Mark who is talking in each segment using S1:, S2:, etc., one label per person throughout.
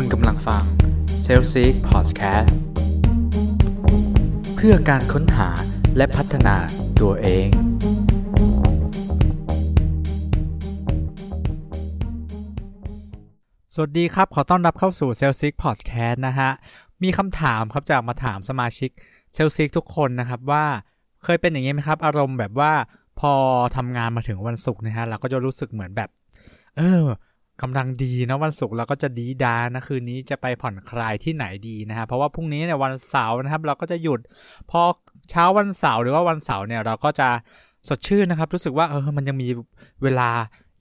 S1: คุณกำลังฟัง s a l s eek Podcast เพื่อการค้นหาและพัฒนาตัวเอง
S2: สวัสดีครับ ขอต้อนรับเข้าสู่ s a l s eek Podcast นะฮะ มีคำถามครับจากมาถามสมาชิก s a l s eek ทุกคนนะครับว่าเคยเป็นอย่างนี้ไหมครับ อารมณ์แบบว่าพอทำงานมาถึงวันศุกร์นะฮะเราก็จะรู้สึกเหมือนแบบ เออ กำลังดีนะวันศุกร์เราก็จะดีดานะคืนนี้จะไปผ่อนคลายที่ไหนดีนะฮะเพราะว่าพรุ่งนี้เนี่ยวันเสาร์นะครับ เราก็จะหยุดพอเช้าวันเสาร์หรือว่าวันเสาร์เนี่ยเราก็จะสดชื่นนะครับ รู้สึกว่าเออมันยังมีเวลา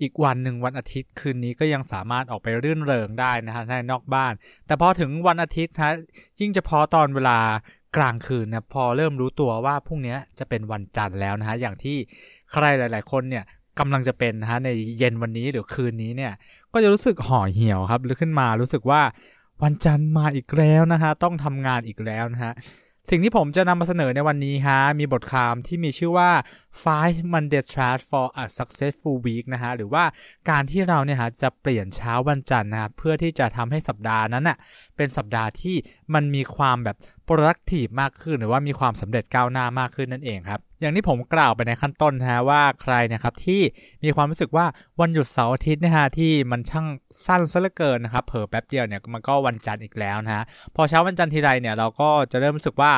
S2: อีกวันหนึ่งวันอาทิตย์คืนนี้ก็ยังสามารถออกไปรื่นเริงได้นะฮะในนอกบ้าน แต่พอถึงวันอาทิตย์ฮะยิ่งเฉพาะตอนเวลากลางคืนนะพอเริ่มรู้ตัวว่าพรุ่งนี้จะเป็นวันจันทร์แล้วนะฮะอย่างที่ใครหลาย ๆ คนเนี่ย กำลังจะเป็นนะฮะในเย็นวันนี้หรือคืนนี้เนี่ย ก็จะรู้สึกห่อเหี่ยวครับหรือขึ้นมารู้สึกว่าวันจันทร์มาอีกแล้วนะฮะต้องทำงานอีกแล้วนะฮะสิ่งที่ผมจะนำมาเสนอในวันนี้ฮะมีบทความที่มีชื่อว่า five Monday Trash for a Successful Week นะฮะหรือว่าการที่เราเนี่ยฮะจะเปลี่ยนเช้าวันจันทร์นะครับเพื่อที่จะทำให้สัปดาห์นั้นน่ะเป็นสัปดาห์ที่มันมีความแบบ productive มากขึ้น หรือว่ามีความสำเร็จก้าวหน้ามากขึ้นนั่นเองครับอย่างที่ผมกล่าวไปในขั้นต้นนะฮะว่าใครนะครับที่มีความรู้สึกว่าวันหยุดเสาร์อาทิตย์นะฮะที่มันช่างสั้นซะเหลือเกินนะครับเผลอแป๊บเดียวเนี่ยมันก็วันจันทร์อีกแล้วนะฮะพอเช้าวันจันทร์ทีไรเนี่ยเราก็จะเริ่มรู้สึกว่า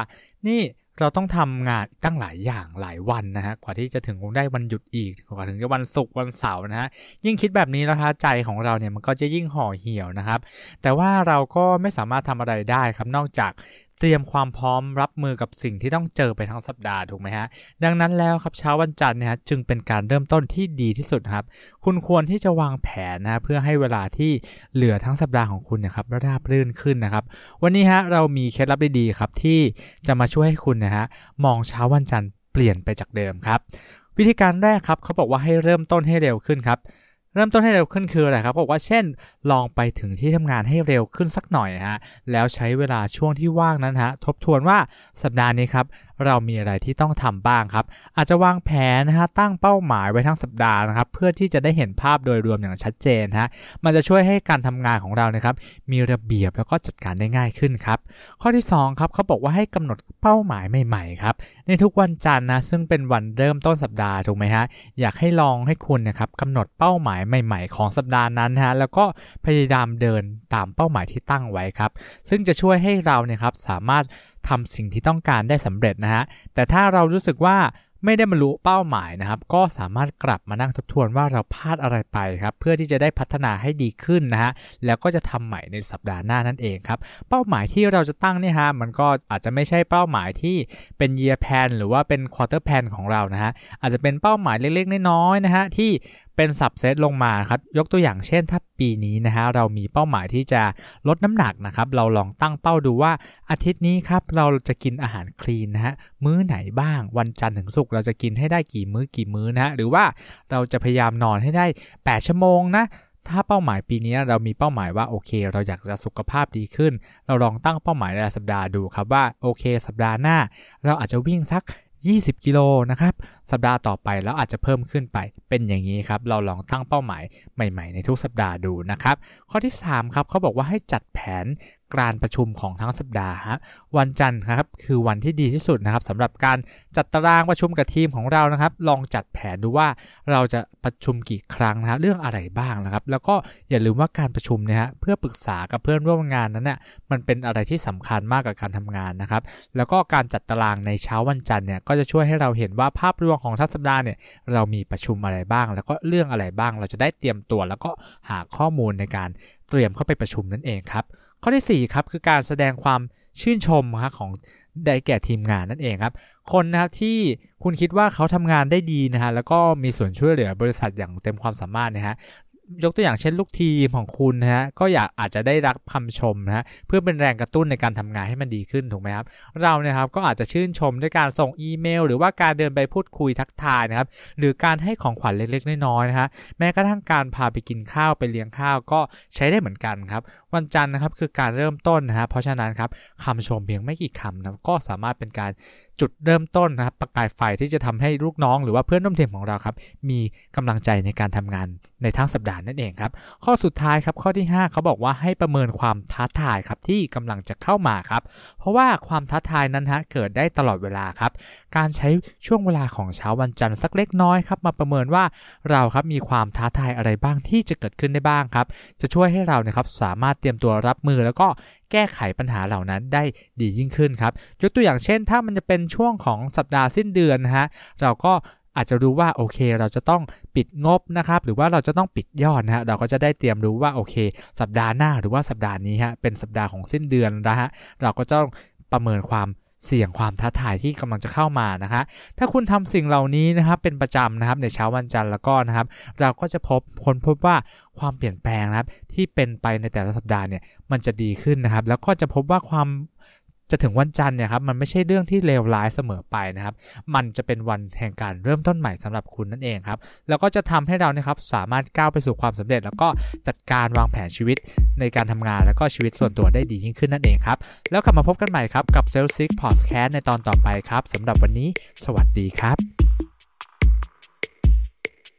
S2: นี่ เราต้องทำงานตั้งหลายอย่างหลายวันนะฮะกว่าที่จะถึงได้วันหยุดอีกกว่าถึงจะวันศุกร์วันเสาร์นะฮะยิ่งคิดแบบนี้แล้วฮะใจของเราเนี่ยมันก็จะยิ่งห่อเหี่ยวนะครับ แต่ว่าเราก็ไม่สามารถทำอะไรได้ครับนอกจาก เตรียมความพร้อมรับมือกับสิ่งที่ต้องเจอไปทั้งสัปดาห์ถูกไหมฮะ ดังนั้นแล้วครับเช้าวันจันทร์เนี่ยจึงเป็นการเริ่มต้นที่ดีที่สุดครับ คุณควรที่จะวางแผนนะเพื่อให้เวลาที่เหลือทั้งสัปดาห์ของคุณนะครับราบรื่นขึ้นนะครับ วันนี้ฮะเรามีเคล็ดลับดีๆครับที่จะมาช่วยให้คุณนะฮะมองเช้าวันจันทร์เปลี่ยนไปจากเดิมครับ วิธีการแรกครับเขาบอกว่าให้เริ่มต้นให้เร็วขึ้นครับ เริ่มต้นให้เร็วขึ้นคืออะไรครับบอกว่าเช่น ลองไปถึงที่ทำงานให้เร็วขึ้นสักหน่อยฮะแล้วใช้เวลาช่วงที่ว่างนั้นฮะทบทวนว่าสัปดาห์นี้ครับ เรามีอะไรที่ต้องทำบ้างครับ อาจจะวางแผนนะฮะตั้งเป้าหมายไว้ทั้งสัปดาห์นะครับ เพื่อที่จะได้เห็นภาพโดยรวมอย่างชัดเจนฮะมันจะช่วยให้การทำงานของเรานะครับ มีระเบียบแล้วก็จัดการได้ง่ายขึ้นครับ ข้อที่2ครับเขาบอกว่าให้กำหนดเป้าหมายใหม่ๆครับในทุกวันจันทร์นะซึ่งเป็นวันเริ่มต้นสัปดาห์ถูกไหมฮะอยากให้ลองให้คุณนะครับกำหนดเป้าหมายใหม่ ๆ ของสัปดาห์นั้นฮะแล้วก็พยายามเดินตามเป้าหมายที่ตั้งไว้ครับ ซึ่งจะช่วยให้เราเนี่ยครับสามารถทำสิ่งที่ต้องการได้สำเร็จนะฮะแต่ถ้าเรารู้สึกว่าไม่ได้บรรลุเป้าหมายนะครับ ก็สามารถกลับมานั่งทบทวนว่าเราพลาดอะไรไปครับ เพื่อที่จะได้พัฒนาให้ดีขึ้นนะฮะ แล้วก็จะทำใหม่ในสัปดาห์หน้านั่นเองครับ เป้าหมายที่เราจะตั้งเนี่ยฮะ มันก็อาจจะไม่ใช่เป้าหมายที่เป็น year plan หรือว่าเป็น quarter plan ของเรานะฮะ อาจจะเป็นเป้าหมายเล็กๆ น้อยๆนะฮะที่เป็นสับเซตลงมาครับยกตัวอย่างเช่น ถ้าปีนี้นะฮะเรามีเป้าหมายที่จะลดน้ำหนักนะครับเราลองตั้งเป้าดูว่าอาทิตย์นี้ครับเราจะกินอาหารคลีนนะฮะมื้อไหนบ้าง วันจันทร์ถึงศุกร์เราจะกินให้ได้กี่มื้อกี่มื้อนะฮะหรือว่าเราจะพยายามนอนให้ได้ 8 ชั่วโมงนะถ้าเป้าหมายปีนี้เรามีเป้าหมายว่าโอเค เราอยากจะสุขภาพดีขึ้น เราลองตั้งเป้าหมายรายสัปดาห์ดูครับว่าโอเค สัปดาห์หน้า เราอาจจะวิ่งสัก 20 กิโลนะครับ สัปดาห์ต่อไปแล้วอาจจะเพิ่มขึ้นไปเป็นอย่างนี้ครับ เราลองตั้งเป้าหมายใหม่ ๆ ในทุกสัปดาห์ดูนะครับ ข้อที่ 3 ครับเขาบอกว่าให้จัดแผน การประชุมของทั้งสัปดาห์ฮะวันจันทร์ครับคือวันที่ดีที่สุดนะครับสำหรับการจัดตารางประชุมกับทีมของเรานะครับ ลองจัดแผนดูว่าเราจะประชุมกี่ครั้งนะฮะเรื่องอะไรบ้างนะครับ แล้วก็อย่าลืมว่าการประชุมเนี่ยฮะเพื่อปรึกษากับเพื่อนร่วมงานนั้นเนี่ยมันเป็นอะไรที่สำคัญมากกับการทำงานนะครับ แล้วก็การจัดตารางในเช้าวันจันทร์เนี่ยก็จะช่วยให้เราเห็นว่าภาพรวมของทั้งสัปดาห์เนี่ยเรามีประชุมอะไรบ้าง แล้วก็เรื่องอะไรบ้างเราจะได้เตรียมตัว แล้วก็หาข้อมูลในการเตรียมเข้าไปประชุมนั่นเองครับ ข้อที่ 4 ครับ คือการแสดงความชื่นชมครับของได้แก่ทีมงานนั่นเองครับ คนนะครับที่คุณคิดว่าเขาทำงานได้ดีนะฮะแล้วก็มีส่วนช่วยเหลือบริษัทอย่างเต็มความสามารถนะฮะยกตัวอย่างเช่นลูกทีมของคุณนะฮะก็อยากอาจจะได้รับคำชมนะฮะเพื่อเป็นแรงกระตุ้นในการทำงานให้มันดีขึ้นถูกไหมครับ เราเนี่ยครับก็อาจจะชื่นชมด้วยการส่งอีเมล หรือว่าการเดินไปพูดคุยทักทายนะครับหรือการให้ของขวัญเล็กๆน้อยๆนะฮะแม้กระทั่งการพาไปกินข้าวไปเลี้ยงข้าวก็ใช้ได้เหมือนกันครับวันจันทร์นะครับคือการเริ่มต้นนะฮะเพราะฉะนั้นครับคำชมเพียงไม่กี่คำนะก็สามารถเป็นการจุดเริ่มต้นนะครับประกายไฟที่จะทำให้ลูกน้องหรือว่าเพื่อนร่วมทีมของเราครับมีกำลังใจในการทำงานในทั้งสัปดาห์นั่นเองครับข้อสุดท้ายครับข้อที่ 5 เขาบอกว่าให้ประเมินความท้าทายครับที่กำลังจะเข้ามาครับเพราะว่าความท้าทายนั้นฮะเกิดได้ตลอดเวลาครับการใช้ช่วงเวลาของเช้าวันจันทร์สักเล็กน้อยครับมาประเมินว่าเราครับมีความท้าทายอะไรบ้างที่จะเกิดขึ้นได้บ้างครับจะช่วยให้เราเนี่ยครับสามารถเตรียมตัวรับมือแล้วก็แก้ไขปัญหาเหล่านั้นได้ดียิ่งขึ้นครับ ยกตัวอย่างเช่น ถ้ามันจะเป็นช่วงของสัปดาห์สิ้นเดือนนะฮะเราก็อาจจะรู้ว่าโอเค เราจะต้องปิดงบนะครับหรือว่าเราจะต้องปิดยอดนะฮะเราก็จะได้เตรียมรู้ว่าโอเค สัปดาห์หน้าหรือว่าสัปดาห์นี้ฮะเป็นสัปดาห์ของสิ้นเดือนนะฮะเราก็ต้องประเมินความ เสี่ยงความท้าทายที่กำลังจะเข้ามานะคะ ถ้าคุณทำสิ่งเหล่านี้นะครับเป็นประจำนะครับในเช้าวันจันทร์แล้วก็นะครับ เราก็จะพบค้นพบว่าความเปลี่ยนแปลงนะครับที่เป็นไปในแต่ละสัปดาห์เนี่ยมันจะดีขึ้นนะครับ แล้วก็จะพบว่าความ จะถึงวันจันทร์เนี่ยครับมันไม่ใช่เรื่องที่เลวร้ายเสมอไปนะครับ มันจะเป็นวันแห่งการเริ่มต้นใหม่สำหรับคุณนั่นเองครับ แล้วก็จะทำให้เราเนี่ยครับสามารถก้าวไปสู่ความสำเร็จ แล้วก็จัดการวางแผนชีวิตในการทำงานแล้วก็ชีวิตส่วนตัวได้ดียิ่งขึ้นนั่นเองครับ แล้วกลับมาพบกันใหม่ครับกับ s a l e s i c Podcast ในตอนต่อไปครับสำหรับวันนี้ สวัสดีครับ